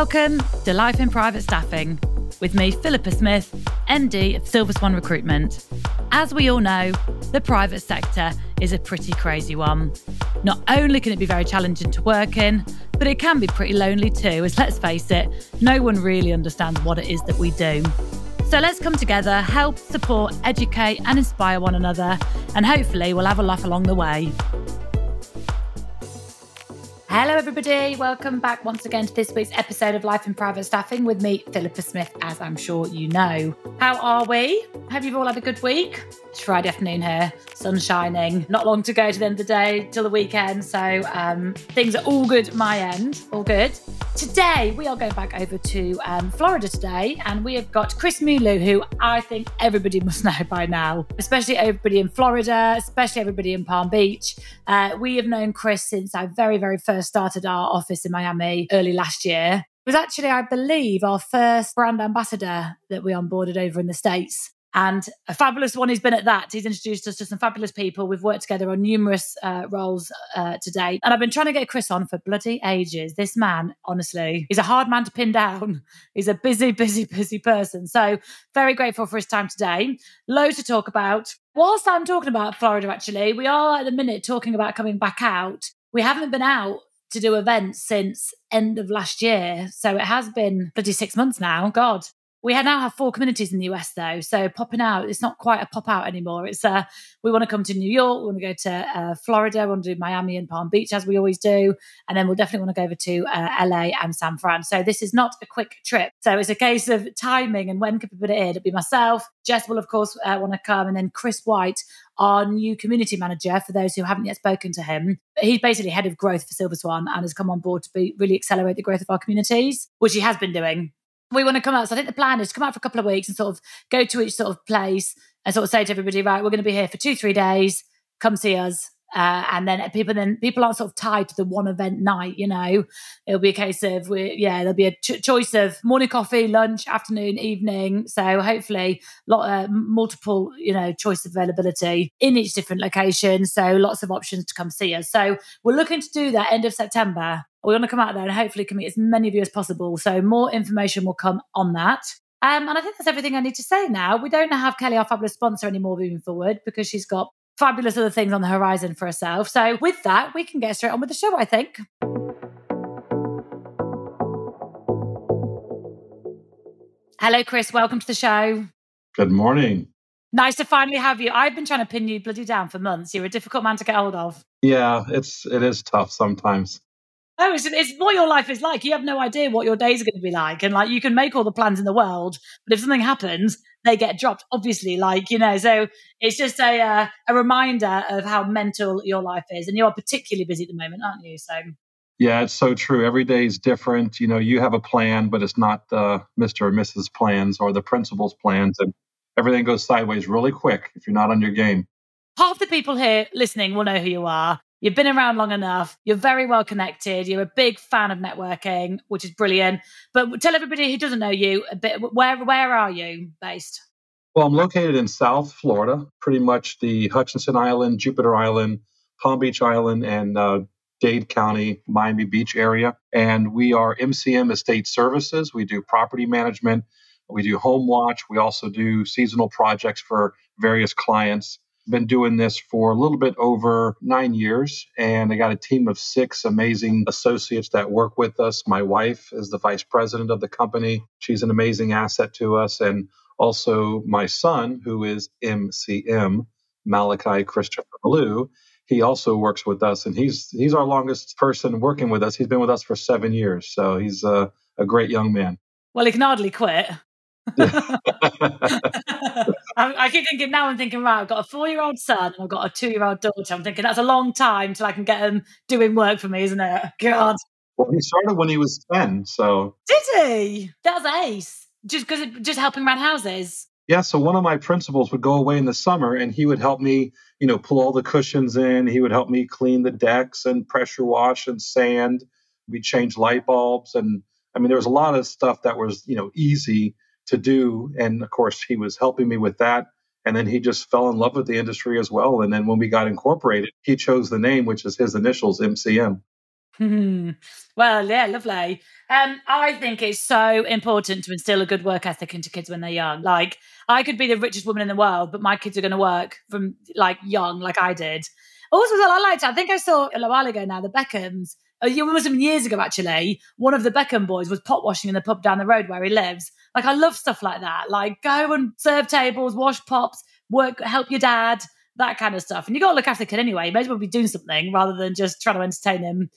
Welcome to Life in Private Staffing with me, Philippa Smith, MD of Silver Swan Recruitment. As we all know, the private sector is a pretty crazy one. Not only can it be very challenging to work in, but it can be pretty lonely too, as let's face it, no one really understands what it is that we do. So let's come together, help, support, educate, and inspire one another, and hopefully we'll have a laugh along the way. Hello, everybody. Welcome back once again to this week's episode of Life in Private Staffing with me, Philippa Smith, as I'm sure you know. How are we? Hope you've all had a good week. It's Friday afternoon here, sun shining. Not long to go to the end of the day till the weekend. So um, things are all good my end. All good. Today, we are going back over to um, Florida today, and we have got Chris Milu, who I think everybody must know by now, especially everybody in Florida, especially everybody in Palm Beach. Uh, we have known Chris since our very, very first started our office in Miami early last year. It was actually, I believe, our first brand ambassador that we onboarded over in the States and a fabulous one. He's been at that. He's introduced us to some fabulous people. We've worked together on numerous uh, roles uh, to date. And I've been trying to get Chris on for bloody ages. This man, honestly, he's a hard man to pin down. He's a busy, busy, busy person. So very grateful for his time today. Loads to talk about. Whilst I'm talking about Florida, actually, we are at the minute talking about coming back out. We haven't been out to do events since end of last year. So it has been bloody six months now. God. We now have four communities in the US though, so popping out it's not quite a pop out anymore. It's uh, we want to come to New York, we want to go to uh, Florida, we want to do Miami and Palm Beach as we always do, and then we'll definitely want to go over to uh, LA and San Fran. So this is not a quick trip. So it's a case of timing and when can we put it in. It'll be myself. Jess will of course uh, want to come, and then Chris White, our new community manager. For those who haven't yet spoken to him, he's basically head of growth for Silver Swan and has come on board to be really accelerate the growth of our communities, which he has been doing we want to come out. So I think the plan is to come out for a couple of weeks and sort of go to each sort of place and sort of say to everybody, right, we're going to be here for two, three days. Come see us. Uh, and then people then people aren't sort of tied to the one event night you know it'll be a case of we yeah there'll be a ch- choice of morning coffee lunch afternoon evening so hopefully lot uh, multiple you know choice availability in each different location so lots of options to come see us so we're looking to do that end of september we want to come out there and hopefully can meet as many of you as possible. So more information will come on that. Um, and I think that's everything I need to say now. We don't have Kelly, our fabulous sponsor, anymore moving forward because she's got fabulous other things on the horizon for herself. So with that, we can get straight on with the show, I think. Hello, Chris. Welcome to the show. Good morning. Nice to finally have you. I've been trying to pin you bloody down for months. You're a difficult man to get hold of. Yeah, it's it is tough sometimes. Oh, it's, it's what your life is like. You have no idea what your days are going to be like. And like, you can make all the plans in the world, but if something happens, they get dropped, obviously. Like, you know, so it's just a, uh, a reminder of how mental your life is. And you're particularly busy at the moment, aren't you? So, yeah, it's so true. Every day is different. You know, you have a plan, but it's not the Mr. or Mrs. plans or the principal's plans. And everything goes sideways really quick if you're not on your game. Half the people here listening will know who you are. You've been around long enough. You're very well connected. You're a big fan of networking, which is brilliant. But tell everybody who doesn't know you a bit. Where where are you based? Well, I'm located in South Florida, pretty much the Hutchinson Island, Jupiter Island, Palm Beach Island, and uh, Dade County, Miami Beach area. And we are MCM Estate Services. We do property management. We do home watch. We also do seasonal projects for various clients been doing this for a little bit over nine years, and I got a team of six amazing associates that work with us. My wife is the vice president of the company. She's an amazing asset to us. And also my son, who is MCM, Malachi Christopher Milu. He also works with us, and he's he's our longest person working with us. He's been with us for seven years, so he's a, a great young man. Well, he can hardly quit. I, I, keep thinking now. I'm thinking, right, I've got a four-year-old son and I've got a two-year-old daughter. I'm thinking that's a long time till I can get them doing work for me, isn't it? God. Well, he started when he was ten, so did he? That was ace. Just because, just helping around houses. Yeah. So one of my principals would go away in the summer, and he would help me, you know, pull all the cushions in. He would help me clean the decks and pressure wash and sand. We change light bulbs, and I mean, there was a lot of stuff that was, you know, easy to do. And of course, he was helping me with that. And then he just fell in love with the industry as well. And then when we got incorporated, he chose the name, which is his initials, MCM. Well, yeah, lovely. Um, I think it's so important to instill a good work ethic into kids when they're young. Like, I could be the richest woman in the world, but my kids are going to work from like young, like I did. Also, well, I liked. I think I saw a while ago now the Beckhams. Uh, it must have years ago actually. One of the Beckham boys was pot washing in the pub down the road where he lives. Like, I love stuff like that. Like, go and serve tables, wash pops, work, help your dad, that kind of stuff. And you got to look after the kid anyway. You may as well be doing something rather than just trying to entertain him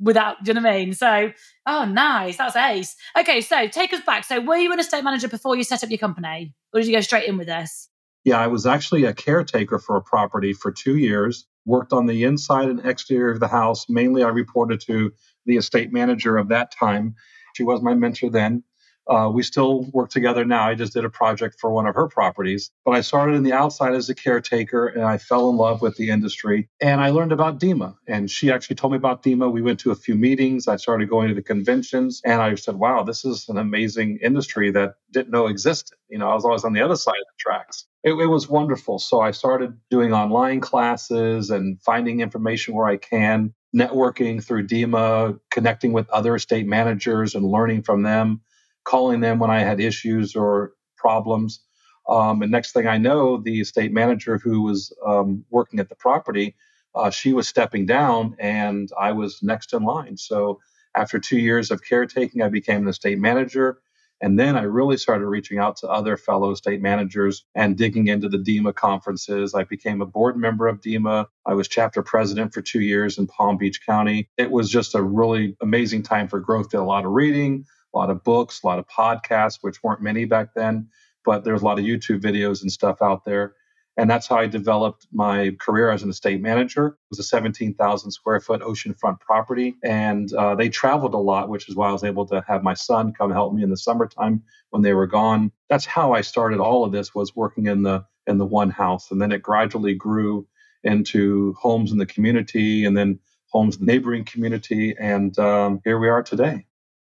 without, do you know what I mean? So, oh, nice. That's ace. Okay, so take us back. So, were you an estate manager before you set up your company, or did you go straight in with this? Yeah, I was actually a caretaker for a property for two years, worked on the inside and exterior of the house. Mainly, I reported to the estate manager of that time. She was my mentor then. Uh, we still work together now. I just did a project for one of her properties, but I started in the outside as a caretaker and I fell in love with the industry. And I learned about DEMA. And she actually told me about DEMA. We went to a few meetings. I started going to the conventions and I said, wow, this is an amazing industry that didn't know existed. You know, I was always on the other side of the tracks. It, it was wonderful. So I started doing online classes and finding information where I can networking through DEMA, connecting with other estate managers and learning from them calling them when I had issues or problems. Um, and next thing I know, the estate manager who was um, working at the property, uh, she was stepping down, and I was next in line. So after two years of caretaking, I became an estate manager. And then I really started reaching out to other fellow estate managers and digging into the DEMA conferences. I became a board member of DEMA. I was chapter president for two years in Palm Beach County. It was just a really amazing time for growth. Did a lot of reading, a lot of books, a lot of podcasts, which weren't many back then, but there's a lot of YouTube videos and stuff out there. And that's how I developed my career as an estate manager. It was a 17,000 square foot oceanfront property. And uh, they traveled a lot, which is why I was able to have my son come help me in the summertime when they were gone. That's how I started all of this was working in the in the one house. And then it gradually grew into homes in the community and then homes in the neighboring community. And um, here we are today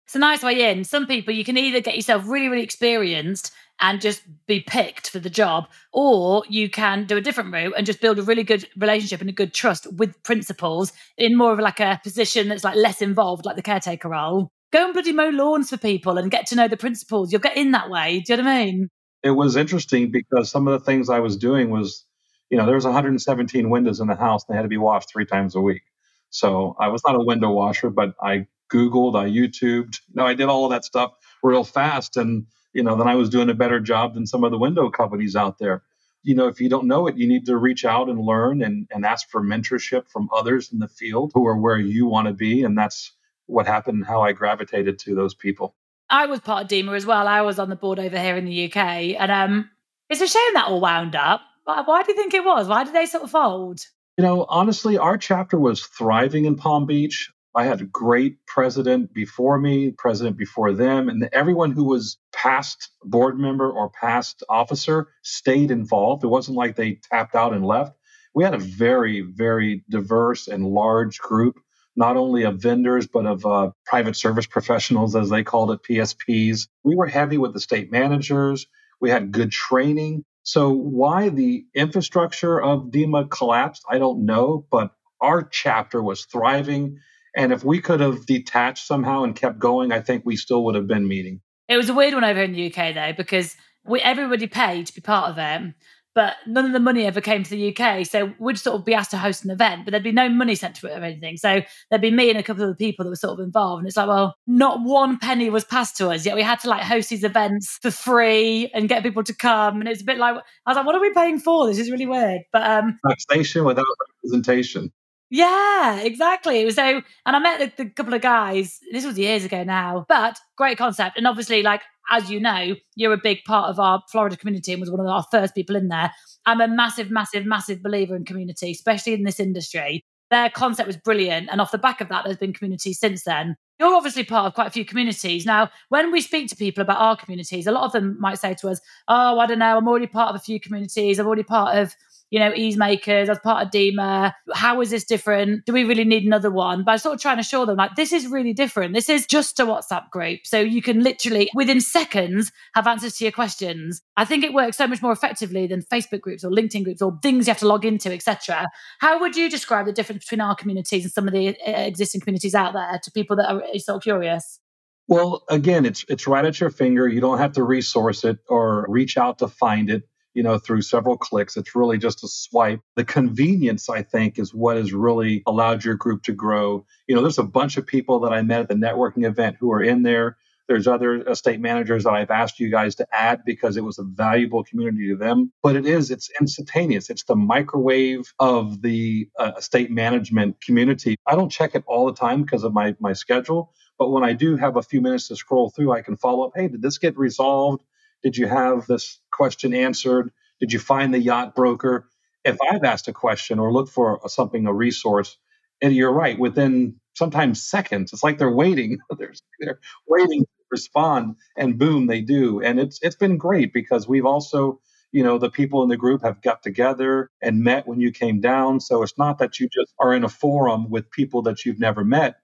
it's a nice way in. Some people you can either get yourself really, really experienced and just be picked for the job, or you can do a different route and just build a really good relationship and a good trust with principals in more of like a position that's like less involved, like the caretaker role. Go and bloody mow lawns for people and get to know the principals. You'll get in that way. Do you know what I mean? It was interesting because some of the things I was doing was, you know, there was 117 windows in the house. And they had to be washed three times a week. So I was not a window washer, but I Googled, I YouTubed. You know, I did all of that stuff real fast. And, you know, then I was doing a better job than some of the window companies out there. You know, if you don't know it, you need to reach out and learn and, and ask for mentorship from others in the field who are where you want to be. And that's what happened and how I gravitated to those people. I was part of DEMA as well. I was on the board over here in the UK. And um, it's a shame that all wound up. But why do you think it was? Why did they sort of fold? You know, honestly, our chapter was thriving in Palm Beach. I had a great president before me, president before them, and everyone who was past board member or past officer stayed involved. It wasn't like they tapped out and left. We had a very, very diverse and large group, not only of vendors, but of uh, private service professionals, as they called it, PSPs. We were heavy with the state managers. We had good training. So, why the infrastructure of DEMA collapsed, I don't know, but our chapter was thriving and if we could have detached somehow and kept going, I think we still would have been meeting. It was a weird one over in the UK though, because we everybody paid to be part of it, but none of the money ever came to the UK. So we'd sort of be asked to host an event, but there'd be no money sent to it or anything. So there'd be me and a couple of the people that were sort of involved. And it's like, well, not one penny was passed to us, yet we had to like host these events for free and get people to come. And it's a bit like I was like, what are we paying for? This is really weird. But um taxation without representation. Yeah, exactly. So, and I met the, couple of guys. This was years ago now, but great concept. And obviously, like as you know, you're a big part of our Florida community and was one of our first people in there. I'm a massive, massive, massive believer in community, especially in this industry. Their concept was brilliant, and off the back of that, there's been community since then. You're obviously part of quite a few communities. Now, when we speak to people about our communities, a lot of them might say to us, Oh, I don't know, I'm already part of a few communities. I'm already part of you know, ease makers as part of DEMA. How is this different? Do we really need another one? But I sort of trying to show them like, this is really different. This is just a WhatsApp group. So you can literally within seconds have answers to your questions. I think it works so much more effectively than Facebook groups or LinkedIn groups or things you have to log into, etc. How would you describe the difference between our communities and some of the uh, existing communities out there to people that are of curious? Well, again, it's it's right at your finger. You don't have to resource it or reach out to find it, you know, through several clicks. It's really just a swipe. The convenience, I think, is what has really allowed your group to grow. You know, there's a bunch of people that I met at the networking event who are in there. There's other estate managers that I've asked you guys to add because it was a valuable community to them. But it is, it's instantaneous. It's the microwave of the uh, estate management community. I don't check it all the time because of my, my schedule. But when I do have a few minutes to scroll through, I can follow up. Hey, did this get resolved? Did you have this question answered? Did you find the yacht broker? If I've asked a question or looked for something, a resource, and you're right, within sometimes seconds, it's like they're waiting. they're, they're waiting to respond, and boom, they do. And it's it's been great because we've also, you know, the people in the group have got together and met when you came down. So it's not that you just are in a forum with people that you've never met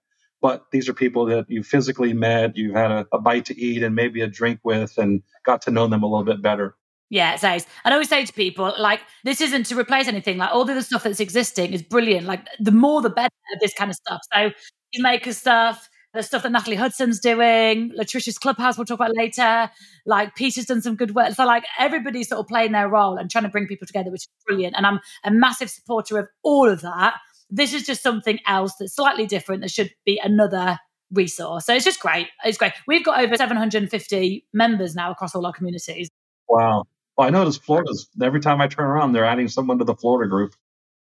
but these are people that you physically met, you've had a, a, bite to eat and maybe a drink with, and got to know them a little bit better. Yeah, it's nice. And I always say to people, like, this isn't to replace anything. Like, all the other stuff that's existing is brilliant. Like, the more the better, of this kind of stuff. So, maker stuff, the stuff that Natalie Hudson's doing, Laticia's Clubhouse, we'll talk about later. Like, Peter's done some good work. So, like, everybody's sort of playing their role and trying to bring people together, which is brilliant. And I'm a massive supporter of all of that. This is just something else that's slightly different. There should be another resource. So it's just great. It's great. We've got over 750 members now across all our communities. Wow. Well, I notice Florida's every time I turn around, they're adding someone to the Florida group.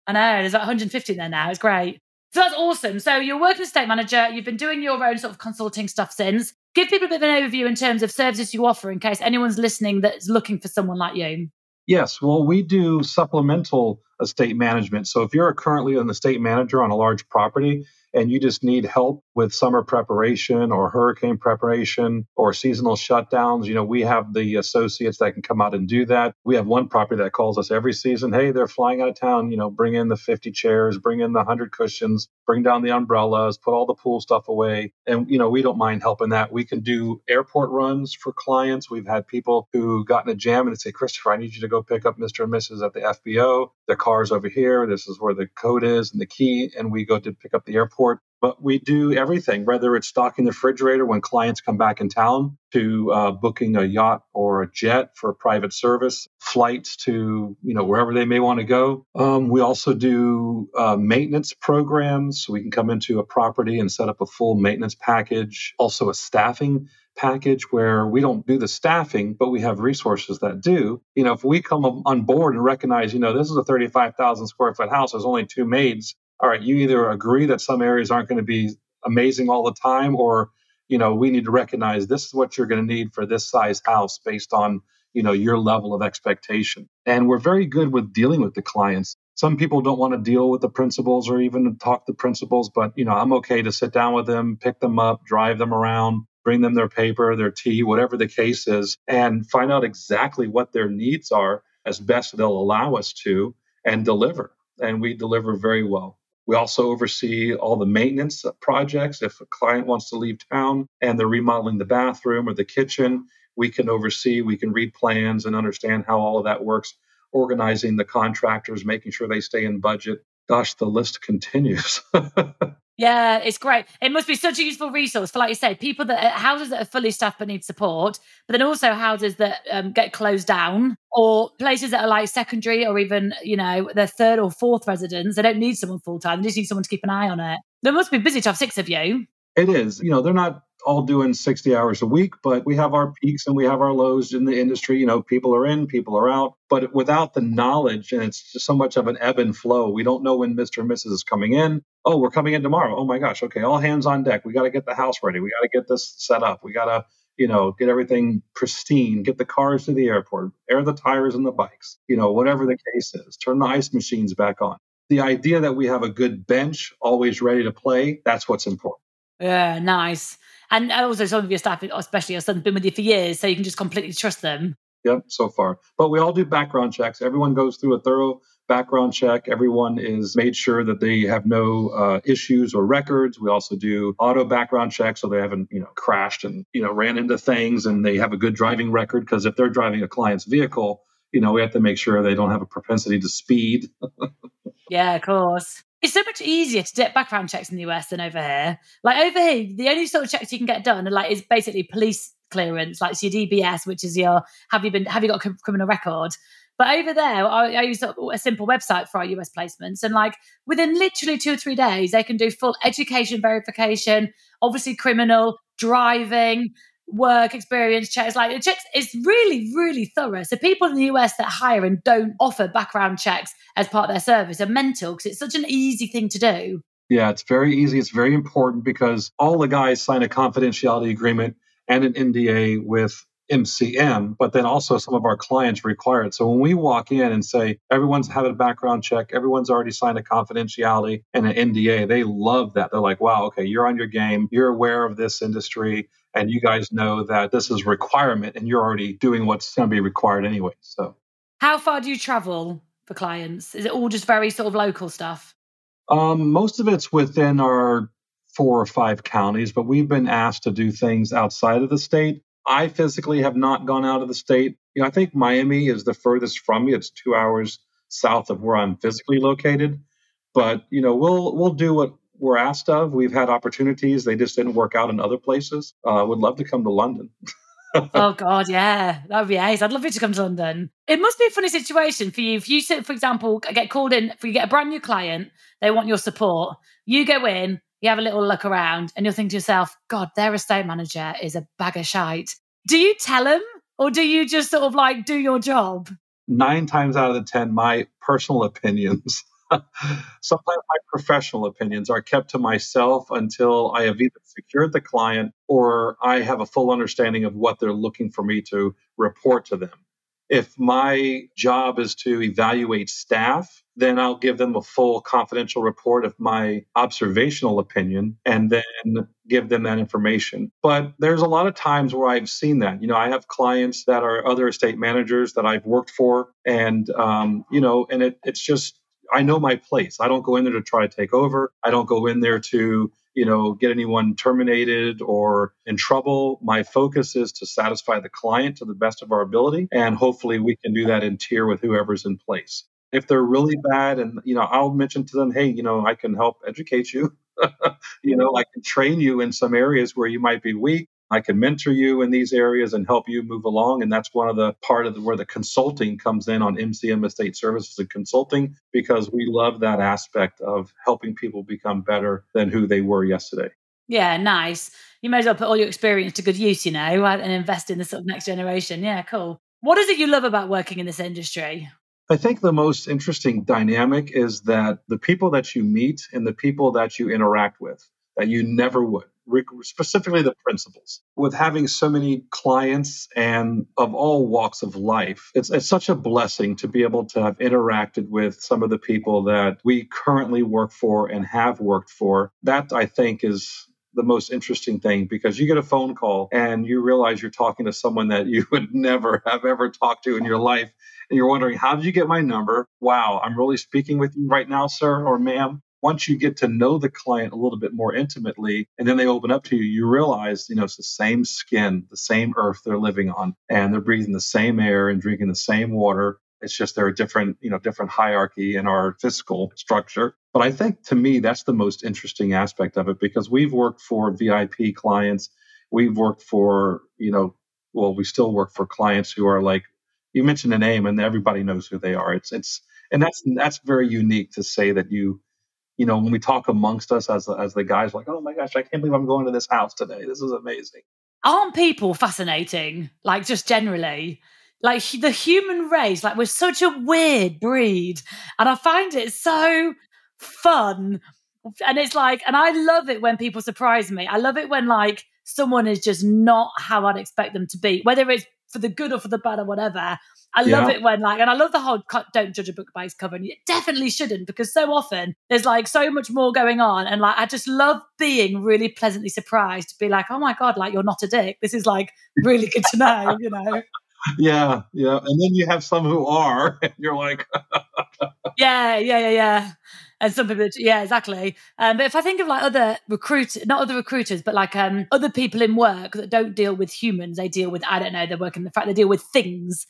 I know. There's about 150 there now. It's great. So that's awesome. So you're working as state manager. You've been doing your own sort of consulting stuff since. Give people a bit of an overview in terms of services you offer in case anyone's listening that's looking for someone like you. Yes. Well, we do supplemental estate management. So if you're currently an estate manager on a large property and you just need help with summer preparation or hurricane preparation or seasonal shutdowns, you know, we have the associates that can come out and do that. We have one property that calls us every season, hey, they're flying out of town, you know, bring in the 50 chairs, bring in the 100 cushions, bring down the umbrellas, put all the pool stuff away. And, you know, we don't mind helping that. We can do airport runs for clients. We've had people who got in a jam and say, Christopher, I need you to go pick up Mr. and Mrs. at the FBO. The car's over here. This is where the code is and the key. And we go to pick up the airport. But we do everything, whether it's stocking the refrigerator when clients come back in town, to uh, booking a yacht or a jet for private service, flights to you know wherever they may want to go. Um, we also do uh, maintenance programs, we can come into a property and set up a full maintenance package. Also, a staffing package where we don't do the staffing, but we have resources that do. You know, if we come on board and recognize, you know, this is a 35,000 square foot house, there's only two maids. All right, you either agree that some areas aren't going to be amazing all the time, or you know, we need to recognize this is what you're going to need for this size house based on you know your level of expectation. And we're very good with dealing with the clients. Some people don't want to deal with the principals or even talk to principals, but you know, I'm okay to sit down with them, pick them up, drive them around, bring them their paper, their tea, whatever the case is, and find out exactly what their needs are as best they'll allow us to and deliver. And we deliver very well. We also oversee all the maintenance projects. If a client wants to leave town and they're remodeling the bathroom or the kitchen, we can oversee, we can read plans and understand how all of that works, organizing the contractors, making sure they stay in budget. Gosh, the list continues. Yeah, it's great. It must be such a useful resource for, like you said, people that houses that are fully staffed but need support, but then also houses that um, get closed down or places that are like secondary or even, you know, their third or fourth residents. They don't need someone full time. They just need someone to keep an eye on it. There must be busy to have six of you. It is. You know, they're not all doing 60 hours a week, but we have our peaks and we have our lows in the industry. You know, people are in, people are out, but without the knowledge, and it's just so much of an ebb and flow. We don't know when Mr. and Mrs. is coming in. Oh, we're coming in tomorrow. Oh my gosh. Okay. All hands on deck. We got to get the house ready. We got to get this set up. We got to, you know, get everything pristine, get the cars to the airport, air the tires and the bikes, you know, whatever the case is, turn the ice machines back on. The idea that we have a good bench always ready to play, that's what's important. Yeah, nice. And also, some of your staff, especially your son's been with you for years, so you can just completely trust them. Yep, so far. But we all do background checks. Everyone goes through a thorough background check. Everyone is made sure that they have no uh, issues or records. We also do auto background checks so they haven't, you know, crashed and, you know, ran into things and they have a good driving record because if they're driving a client's vehicle, you know, we have to make sure they don't have a propensity to speed. yeah, of course. It's so much easier to get background checks in the US than over here. Like over here, the only sort of checks you can get done are like is basically police clearance, like it's your DBS, which is your have you been have you got a criminal record? But over there, I, I use a, a, simple website for our US placements, and like within literally two or three days, they can do full education verification, obviously criminal, driving, work experience checks. Like it checks, it's really, really thorough. So people in the US that hire and don't offer background checks as part of their service are mental because it's such an easy thing to do. Yeah, it's very easy. It's very important because all the guys sign a confidentiality agreement and an NDA with MCM, but then also some of our clients require it. So when we walk in and say everyone's having a background check, everyone's already signed a confidentiality and an NDA, they love that. They're like, wow, okay, you're on your game, you're aware of this industry, and you guys know that this is requirement and you're already doing what's going to be required anyway. So how far do you travel for clients? Is it all just very sort of local stuff? Um, most of it's within our four or five counties, but we've been asked to do things outside of the state. I physically have not gone out of the state. You know, I think Miami is the furthest from me. It's two hours south of where I'm physically located. But you know, we'll we'll do what we're asked of. We've had opportunities; they just didn't work out in other places. Uh, would love to come to London. oh God, yeah, that would be ace. I'd love you to come to London. It must be a funny situation for you if you, for example, get called in. If you get a brand new client, they want your support. You go in, you have a little look around and you'll think to yourself, God, their estate manager is a bag of shite. Do you tell them or do you just sort of like do your job? Nine times out of the 10, my personal opinions, sometimes my professional opinions are kept to myself until I have either secured the client or I have a full understanding of what they're looking for me to report to them. If my job is to evaluate staff, then I'll give them a full confidential report of my observational opinion and then give them that information. But there's a lot of times where I've seen that. You know, I have clients that are other estate managers that I've worked for, and, um, you know, and it, it's just, I know my place. I don't go in there to try to take over. I don't go in there to you know, get anyone terminated or in trouble. My focus is to satisfy the client to the best of our ability. And hopefully we can do that in tier with whoever's in place. If they're really bad and, you know, I'll mention to them, hey, you know, I can help educate you. you know, I can train you in some areas where you might be weak. I can mentor you in these areas and help you move along. And that's one of the part of the, where the consulting comes in on MCM Estate Services and consulting, because we love that aspect of helping people become better than who they were yesterday. Yeah, nice. You may as well put all your experience to good use, you know, uh, and invest in the sort of next generation. Yeah, cool. What is it you love about working in this industry? I think the most interesting dynamic is that the people that you meet and the people that you interact with that you never would specifically the principals. With having so many clients and of all walks of life, it's, it's such a blessing to be able to have interacted with some of the people that we currently work for and have worked for. That I think is the most interesting thing because you get a phone call and you realize you're talking to someone that you would never have ever talked to in your life. And you're wondering, how did you get my number? Wow, I'm really speaking with you right now, sir or ma'am once you get to know the client a little bit more intimately and then they open up to you you realize you know it's the same skin the same earth they're living on and they're breathing the same air and drinking the same water. It's just they're a different you know different hierarchy in our fiscal structure. But i think to me that's the most interesting aspect of it because we've worked for vip clients. We've worked for you know well we still work for clients who are like you mention a name and everybody knows who they are. It's it's and that's that's very unique to say that you you know, when we talk amongst us as as the guys, like, oh my gosh, I can't believe I'm going to this house today. This is amazing. Aren't people fascinating? Like just generally, like the human race, like we're such a weird breed, and I find it so fun. And it's like, and I love it when people surprise me. I love it when like someone is just not how I'd expect them to be, whether it's for the good or for the bad or whatever. I love yeah. it when like, and I love the whole don't judge a book by its cover. And you definitely shouldn't because so often there's like so much more going on. And like, I just love being really pleasantly surprised to be like, oh my God, like you're not a dick. This is like really good to know, you know? yeah, yeah. And then you have some who are, and you're like, yeah, yeah, yeah, yeah. And some people, yeah, exactly. Um, but if I think of like other recruiters, not other recruiters, but like um, other people in work that don't deal with humans, they deal with, I don't know, they work in the fact they deal with things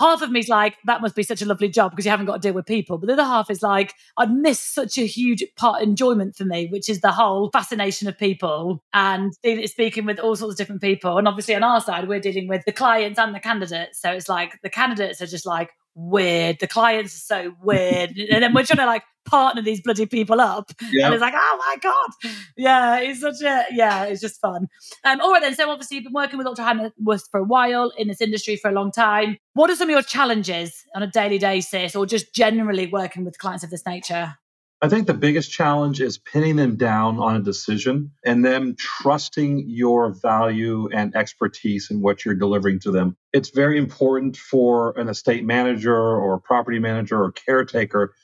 half of me is like, that must be such a lovely job because you haven't got to deal with people. But the other half is like, I'd miss such a huge part enjoyment for me, which is the whole fascination of people and speaking with all sorts of different people. And obviously on our side, we're dealing with the clients and the candidates. So it's like the candidates are just like, weird. The clients are so weird. and then we're trying to like partner these bloody people up. Yep. And it's like, oh my God. Yeah, it's such a, yeah, it's just fun. Um, all right then. So obviously you've been working with High Net Worth for a while in this industry for a long time. What are some of your challenges on a daily basis or just generally working with clients of this nature? I think the biggest challenge is pinning them down on a decision and them trusting your value and expertise in what you're delivering to them. It's very important for an estate manager or a property manager or caretaker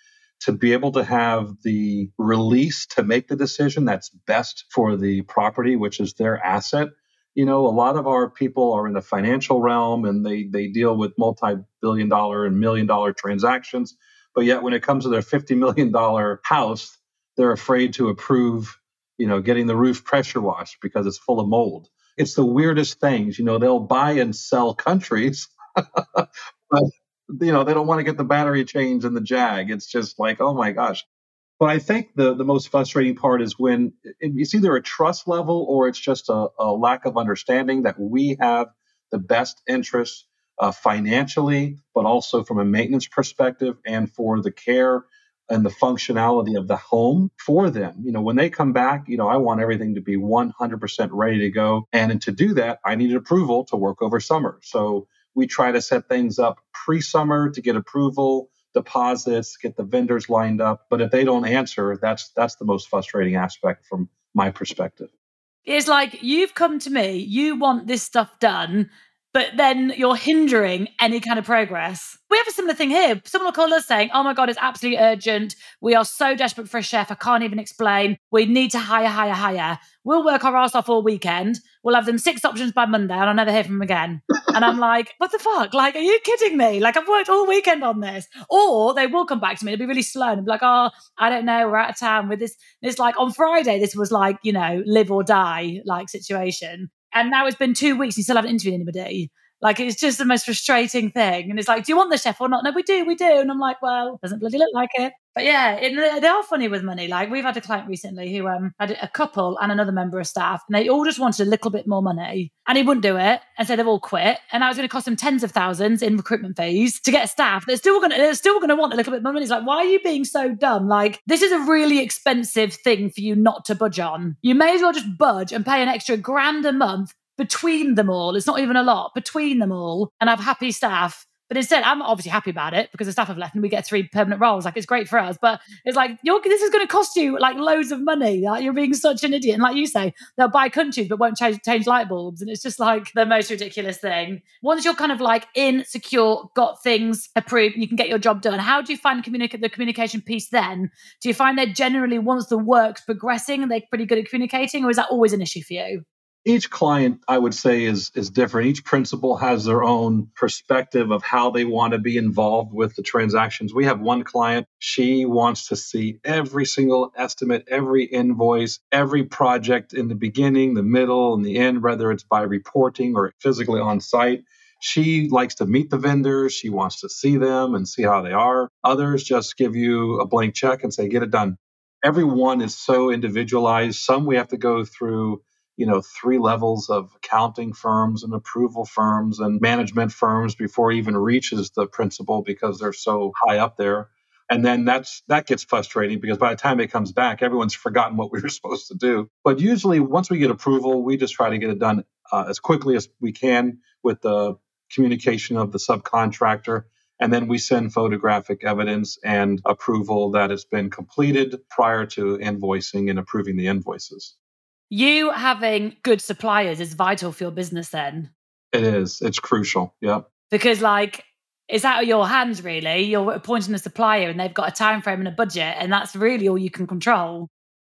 to be able to have the release to make the decision that's best for the property, which is their asset. You know, a lot of our people are in the financial realm and they, they deal with multi billion dollar and million dollar transactions but yet, when it comes to their $50 million house, they're afraid to approve, you know, getting the roof pressure washed because it's full of mold. It's the weirdest things. You know, they'll buy and sell countries, but, you know, they don't want to get the battery changed in the Jag. It's just like, oh my gosh. But I think the, the most frustrating part is when it's either a trust level or it's just a, a lack of understanding that we have the best interests uh, financially, but also from a maintenance perspective and for the care and the functionality of the home for them. You know, when they come back, you know, I want everything to be 100% ready to go. And to do that, I need approval to work over summer. So we try to set things up pre summer to get approval deposits get the vendors lined up but if they don't answer that's that's the most frustrating aspect from my perspective it's like you've come to me you want this stuff done but then you're hindering any kind of progress. We have a similar thing here. Someone will call us saying, Oh my God, it's absolutely urgent. We are so desperate for a chef. I can't even explain. We need to hire, hire, hire. We'll work our ass off all weekend. We'll have them six options by Monday and I'll never hear from them again. and I'm like, What the fuck? Like, are you kidding me? Like, I've worked all weekend on this. Or they will come back to me. It'll be really slow and be like, Oh, I don't know. We're out of town with this. It's like on Friday, this was like, you know, live or die like situation. And now it's been two weeks, and you still haven't interviewed anybody. Like it's just the most frustrating thing. And it's like, do you want the chef or not? No, we do, we do. And I'm like, well, doesn't bloody look like it. But yeah, it, they are funny with money. Like we've had a client recently who um, had a couple and another member of staff, and they all just wanted a little bit more money, and he wouldn't do it, and so they've all quit. And now it's going to cost them tens of thousands in recruitment fees to get staff. They're still going to they're still going to want a little bit more money. It's like, why are you being so dumb? Like this is a really expensive thing for you not to budge on. You may as well just budge and pay an extra grand a month between them all. It's not even a lot between them all and have happy staff. But instead, I'm obviously happy about it because the staff have left and we get three permanent roles. Like it's great for us, but it's like you're, this is going to cost you like loads of money. Like you're being such an idiot. And like you say, they'll buy countries but won't change, change light bulbs, and it's just like the most ridiculous thing. Once you're kind of like in, secure, got things approved, you can get your job done. How do you find the communication piece? Then do you find that generally once the work's progressing and they're pretty good at communicating, or is that always an issue for you? Each client i would say is is different. Each principal has their own perspective of how they want to be involved with the transactions. We have one client. She wants to see every single estimate every invoice every project in the beginning the middle and the end whether it's by reporting or physically on site. She likes to meet the vendors. She wants to see them and see how they are. Others just give you a blank check and say get it done. Everyone is so individualized. Some we have to go through you know three levels of accounting firms and approval firms and management firms before it even reaches the principal because they're so high up there. And then that's that gets frustrating because by the time it comes back everyone's forgotten what we were supposed to do. But usually once we get approval we just try to get it done uh, as quickly as we can with the communication of the subcontractor. And then we send photographic evidence and approval that it's been completed prior to invoicing and approving the invoices you having good suppliers is vital for your business then. It is. It's crucial. Yeah. Because like it's out of your hands really. You're appointing a supplier and they've got a time frame and a budget and that's really all you can control.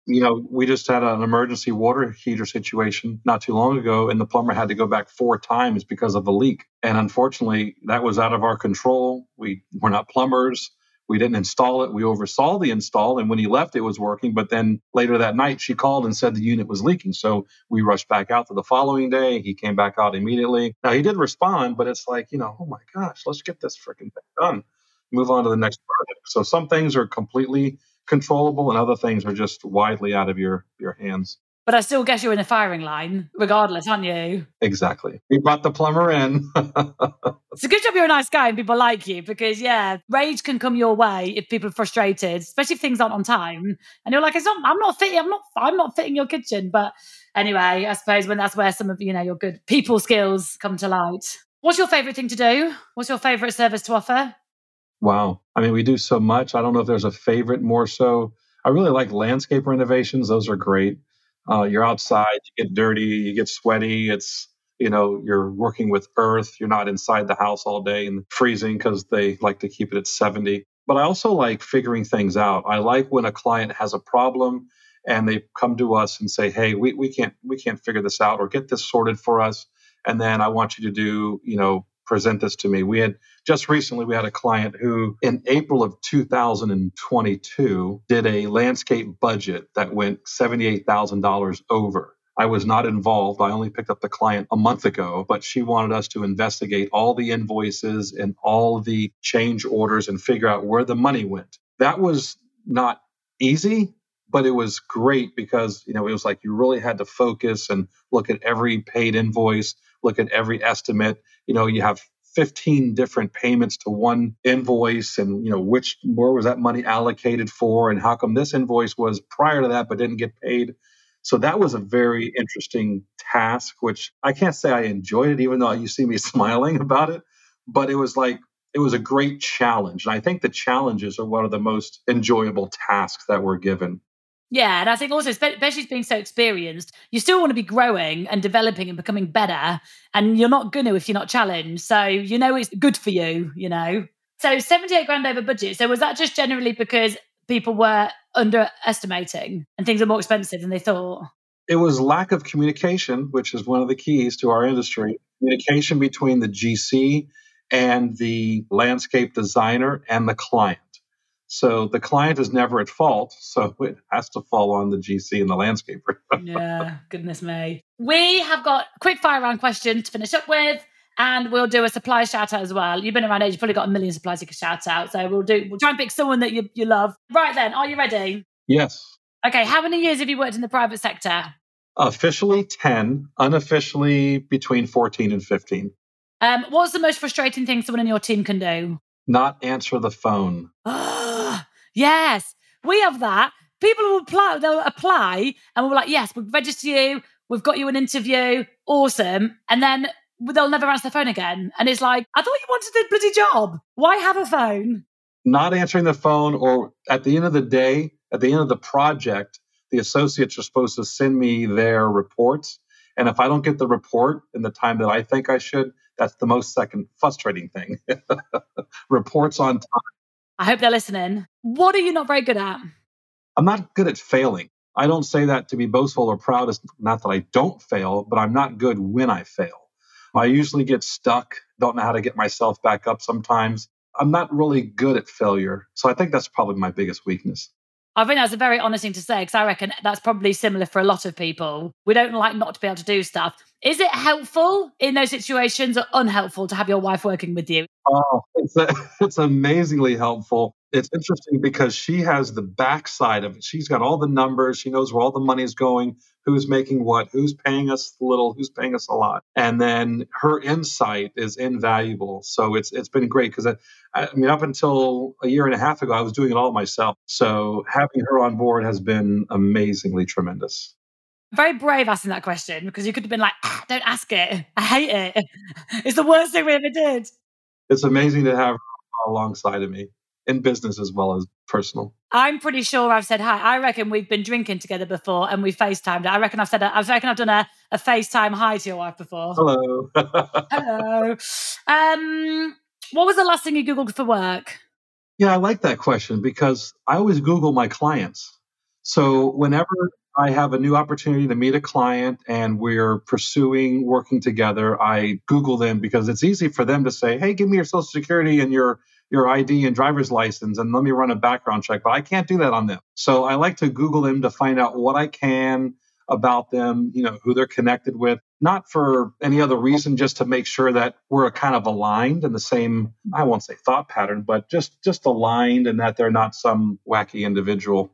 you know, we just had an emergency water heater situation not too long ago, and the plumber had to go back four times because of a leak. And unfortunately, that was out of our control. We were not plumbers. We didn't install it. We oversaw the install. And when he left, it was working. But then later that night, she called and said the unit was leaking. So we rushed back out the following day. He came back out immediately. Now, he did respond, but it's like, you know, oh my gosh, let's get this freaking thing done. Move on to the next project. So some things are completely controllable and other things are just widely out of your, your hands. But I still guess you're in the firing line, regardless, aren't you? Exactly. We brought the plumber in. it's a good job you're a nice guy and people like you because, yeah, rage can come your way if people are frustrated, especially if things aren't on time. And you're like, it's not, I'm not fitting, I'm not, I'm not fitting your kitchen. But anyway, I suppose when that's where some of you know your good people skills come to light. What's your favorite thing to do? What's your favorite service to offer? Wow. I mean, we do so much. I don't know if there's a favorite more so. I really like landscape renovations. Those are great. Uh, you're outside, you get dirty, you get sweaty. It's you know you're working with earth. You're not inside the house all day and freezing because they like to keep it at 70. But I also like figuring things out. I like when a client has a problem and they come to us and say, "Hey, we, we can't we can't figure this out or get this sorted for us." And then I want you to do you know present this to me. We had just recently we had a client who in April of 2022 did a landscape budget that went $78,000 over. I was not involved. I only picked up the client a month ago, but she wanted us to investigate all the invoices and all the change orders and figure out where the money went. That was not easy, but it was great because, you know, it was like you really had to focus and look at every paid invoice, look at every estimate. You know you have 15 different payments to one invoice and you know which where was that money allocated for and how come this invoice was prior to that but didn't get paid? So that was a very interesting task which i can't say i enjoyed it even though you see me smiling about it but it was like it was a great challenge. And i think the challenges are one of the most enjoyable tasks that we're given yeah, and I think also, especially being so experienced, you still want to be growing and developing and becoming better. And you're not going to if you're not challenged. So you know it's good for you, you know. So 78 grand over budget. So was that just generally because people were underestimating and things are more expensive than they thought? It was lack of communication, which is one of the keys to our industry. Communication between the GC and the landscape designer and the client. So the client is never at fault. So it has to fall on the GC and the landscaper. yeah, goodness me. We have got quick fire round questions to finish up with. And we'll do a supply shout out as well. You've been around age, you've probably got a million suppliers you can shout out. So we'll do we'll try and pick someone that you, you love. Right then, are you ready? Yes. Okay, how many years have you worked in the private sector? Officially 10, unofficially between 14 and 15. Um, what's the most frustrating thing someone in your team can do? Not answer the phone. Yes, we have that. People will apply, they'll apply and we're like, yes, we've registered you, we've got you an interview, awesome. And then they'll never answer the phone again. And it's like, I thought you wanted the bloody job. Why have a phone? Not answering the phone, or at the end of the day, at the end of the project, the associates are supposed to send me their reports. And if I don't get the report in the time that I think I should, that's the most second frustrating thing. reports on time I hope they're listening. What are you not very good at? I'm not good at failing. I don't say that to be boastful or proud. It's not that I don't fail, but I'm not good when I fail. I usually get stuck, don't know how to get myself back up sometimes. I'm not really good at failure. So I think that's probably my biggest weakness. I think that's a very honest thing to say because I reckon that's probably similar for a lot of people. We don't like not to be able to do stuff. Is it helpful in those situations or unhelpful to have your wife working with you? Oh, it's, uh, a, it's amazingly helpful. It's interesting because she has the backside of it. She's got all the numbers. She knows where all the money is going, who's making what, who's paying us little, who's paying us a lot. And then her insight is invaluable. So it's it's been great because I, I mean, up until a year and a half ago, I was doing it all myself. So having her on board has been amazingly tremendous. Very brave asking that question because you could have been like, ah, don't ask it. I hate it. It's the worst thing we ever did. It's amazing to have her alongside of me in business as well as personal. I'm pretty sure I've said hi. I reckon we've been drinking together before and we FaceTimed. I reckon I've said, a, I reckon I've done a, a FaceTime hi to your wife before. Hello. Hello. Um, what was the last thing you Googled for work? Yeah, I like that question because I always Google my clients. So whenever I have a new opportunity to meet a client and we're pursuing working together, I Google them because it's easy for them to say, "Hey, give me your social security and your your ID and driver's license and let me run a background check." But I can't do that on them. So I like to Google them to find out what I can about them, you know, who they're connected with, not for any other reason, just to make sure that we're kind of aligned in the same, I won't say thought pattern, but just just aligned and that they're not some wacky individual.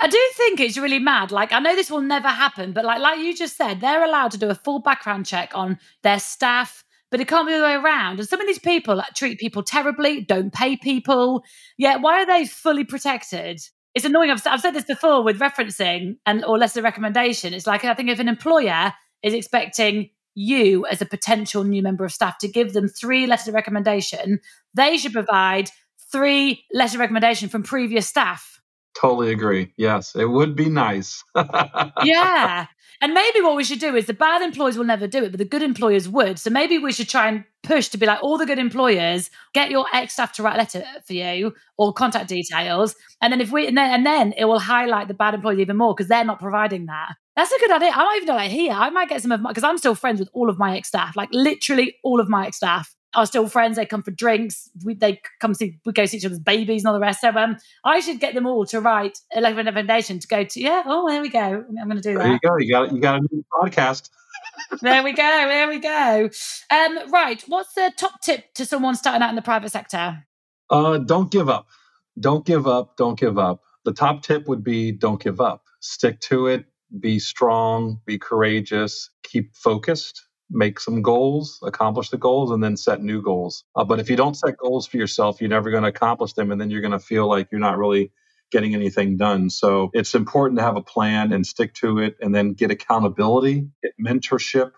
I do think it's really mad. Like I know this will never happen, but like like you just said, they're allowed to do a full background check on their staff, but it can't be the way around. And some of these people like, treat people terribly, don't pay people. Yeah, why are they fully protected? it's annoying. I've, I've said this before with referencing and or lesser recommendation. It's like I think if an employer is expecting you as a potential new member of staff to give them three letters of recommendation, they should provide three letters of recommendation from previous staff. Totally agree. Yes, it would be nice. yeah. And maybe what we should do is the bad employers will never do it, but the good employers would. So maybe we should try and push to be like all the good employers get your ex staff to write a letter for you or contact details, and then if we and then, and then it will highlight the bad employees even more because they're not providing that. That's a good idea. I might even do that here. I might get some of my because I'm still friends with all of my ex staff, like literally all of my ex staff are still friends. They come for drinks. We, they come see, we go see each other's babies and all the rest. So um, I should get them all to write a letter of recommendation to go to. Yeah. Oh, there we go. I'm going to do that. There you go. You got you got a new podcast. there we go. There we go. Um, right. What's the top tip to someone starting out in the private sector? Uh, don't give up. Don't give up. Don't give up. The top tip would be don't give up. Stick to it. Be strong. Be courageous. Keep focused make some goals, accomplish the goals, and then set new goals. Uh, but if you don't set goals for yourself, you're never going to accomplish them. And then you're going to feel like you're not really getting anything done. So it's important to have a plan and stick to it and then get accountability, get mentorship,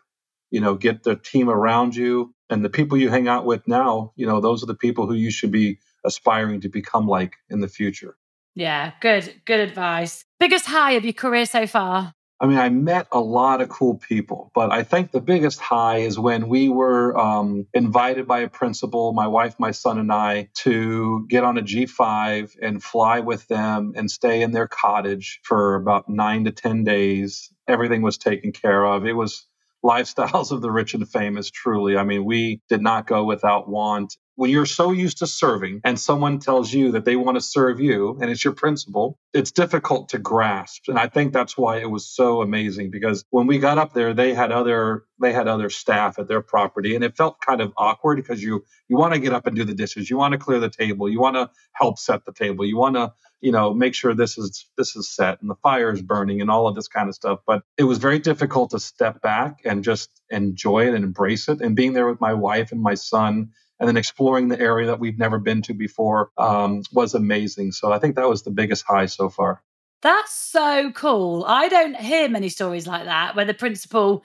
you know, get the team around you. And the people you hang out with now, you know, those are the people who you should be aspiring to become like in the future. Yeah, good, good advice. Biggest high of your career so far? I mean, I met a lot of cool people, but I think the biggest high is when we were um, invited by a principal, my wife, my son, and I, to get on a G5 and fly with them and stay in their cottage for about nine to 10 days. Everything was taken care of. It was lifestyles of the rich and famous, truly. I mean, we did not go without want when you're so used to serving and someone tells you that they want to serve you and it's your principal, it's difficult to grasp. And I think that's why it was so amazing because when we got up there, they had other they had other staff at their property and it felt kind of awkward because you you want to get up and do the dishes, you want to clear the table, you want to help set the table, you want to you know make sure this is this is set and the fire is burning and all of this kind of stuff. But it was very difficult to step back and just enjoy it and embrace it and being there with my wife and my son and then exploring the area that we've never been to before um, was amazing. So I think that was the biggest high so far. That's so cool. I don't hear many stories like that where the principal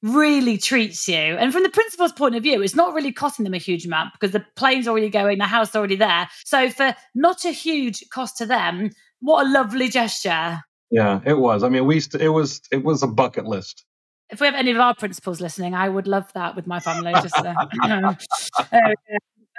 really treats you. And from the principal's point of view, it's not really costing them a huge amount because the plane's already going, the house is already there. So for not a huge cost to them, what a lovely gesture. Yeah, it was. I mean, we st- it was it was a bucket list if we have any of our principals listening, I would love that with my family. Just uh,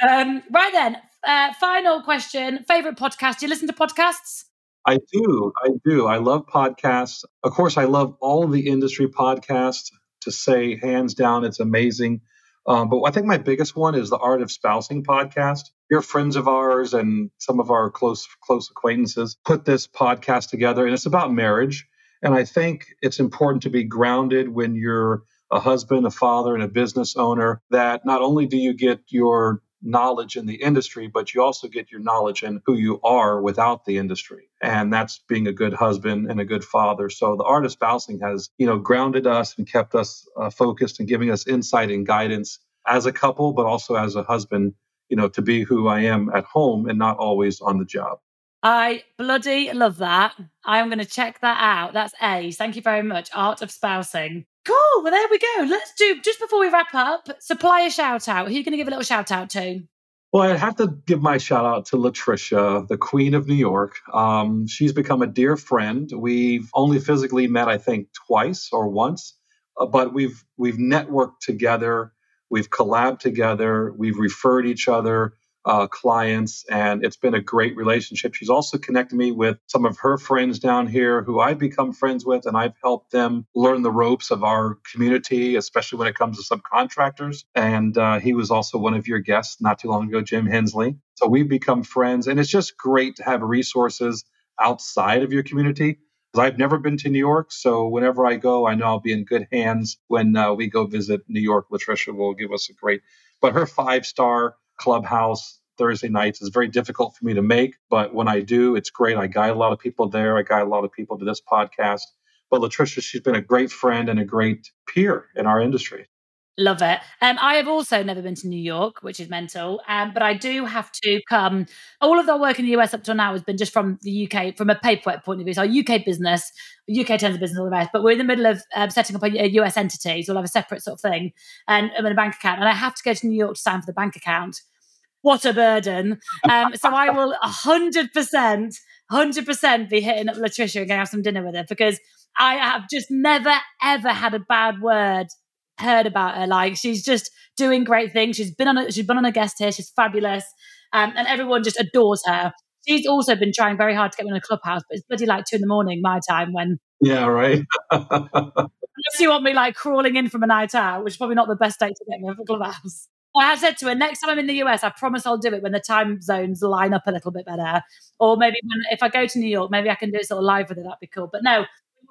um, right then, uh, final question: favorite podcast? Do you listen to podcasts? I do. I do. I love podcasts. Of course, I love all the industry podcasts. To say hands down, it's amazing. Um, but I think my biggest one is the Art of Spousing podcast. Your friends of ours and some of our close close acquaintances put this podcast together, and it's about marriage. And I think it's important to be grounded when you're a husband, a father, and a business owner that not only do you get your knowledge in the industry, but you also get your knowledge in who you are without the industry. And that's being a good husband and a good father. So the art of spousing has, you know, grounded us and kept us uh, focused and giving us insight and guidance as a couple, but also as a husband, you know, to be who I am at home and not always on the job. I bloody love that. I am going to check that out. That's A's. Thank you very much. Art of Spousing. Cool. Well, there we go. Let's do, just before we wrap up, supply a shout out. Who are you going to give a little shout out to? Well, I'd have to give my shout out to Laticia, the Queen of New York. Um, she's become a dear friend. We've only physically met, I think, twice or once, uh, but we've we've networked together, we've collabed together, we've referred each other, uh, clients, and it's been a great relationship. She's also connected me with some of her friends down here who I've become friends with, and I've helped them learn the ropes of our community, especially when it comes to subcontractors. And uh, he was also one of your guests not too long ago, Jim Hensley. So we've become friends, and it's just great to have resources outside of your community. I've never been to New York, so whenever I go, I know I'll be in good hands when uh, we go visit New York. Laticia will give us a great, but her five star clubhouse Thursday nights is very difficult for me to make, but when I do, it's great. I guide a lot of people there. I guide a lot of people to this podcast. But Laticia, she's been a great friend and a great peer in our industry. Love it. Um, I have also never been to New York, which is mental. Um, but I do have to come. All of our work in the US up till now has been just from the UK, from a paperwork point of view. So UK business, UK terms of business, all the rest. But we're in the middle of um, setting up a, US entity, so we'll have a separate sort of thing and, and a bank account. And I have to go to New York to sign for the bank account what a burden. Um, so I will 100%, 100% be hitting up Laticia and going to have some dinner with her because I have just never, ever had a bad word heard about her. Like she's just doing great things. She's been on a, she's been on a guest here. She's fabulous. Um, and everyone just adores her. She's also been trying very hard to get me in a clubhouse, but it's bloody like two in the morning my time when. Yeah, right. unless you want me like crawling in from a night out, which is probably not the best day to get me in a clubhouse. I said to her, next time I'm in the US, I promise I'll do it when the time zones line up a little bit better. Or maybe when, if I go to New York, maybe I can do it sort of live with her. That'd be cool. But no,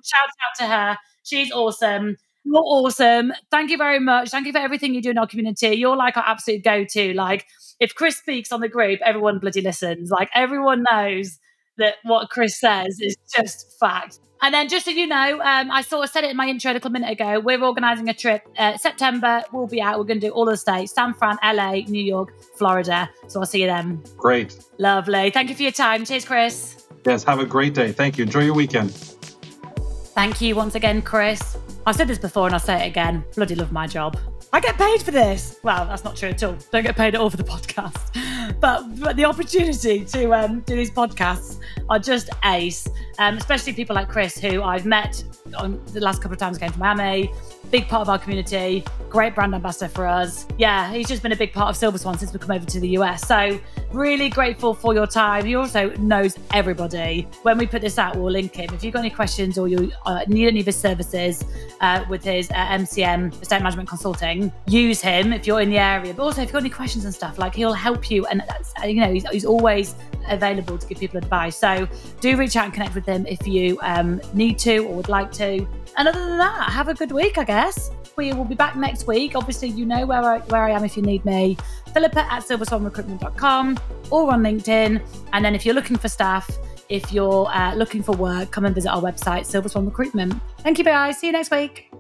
shout out to her. She's awesome. You're awesome. Thank you very much. Thank you for everything you do in our community. You're like our absolute go to. Like, if Chris speaks on the group, everyone bloody listens. Like, everyone knows that what Chris says is just fact. And then, just so you know, um, I sort of said it in my intro a little minute ago. We're organising a trip. Uh, September, we'll be out. We're going to do all the states San Fran, LA, New York, Florida. So I'll see you then. Great. Lovely. Thank you for your time. Cheers, Chris. Yes, have a great day. Thank you. Enjoy your weekend. Thank you once again, Chris. I've said this before and I'll say it again. Bloody love my job. I get paid for this. Well, that's not true at all. Don't get paid at all for the podcast. But, but the opportunity to um, do these podcasts are just ace, um, especially people like Chris, who I've met on the last couple of times I came to Miami big part of our community, great brand ambassador for us. Yeah, he's just been a big part of Silver Swan since we come over to the US. So really grateful for your time. He also knows everybody. When we put this out, we'll link him. If you've got any questions or you uh, need any of his services uh, with his uh, MCM estate management consulting, use him if you're in the area. But also if you've got any questions and stuff, like he'll help you. And uh, you know, he's, he's always available to give people advice. So do reach out and connect with him if you um, need to or would like to. And other than that, have a good week, I guess. We will be back next week. Obviously, you know where I, where I am if you need me. Philippa at silverswanrecruitment.com or on LinkedIn. And then if you're looking for staff, if you're uh, looking for work, come and visit our website, Silver Swan Recruitment. Thank you, bye. See you next week.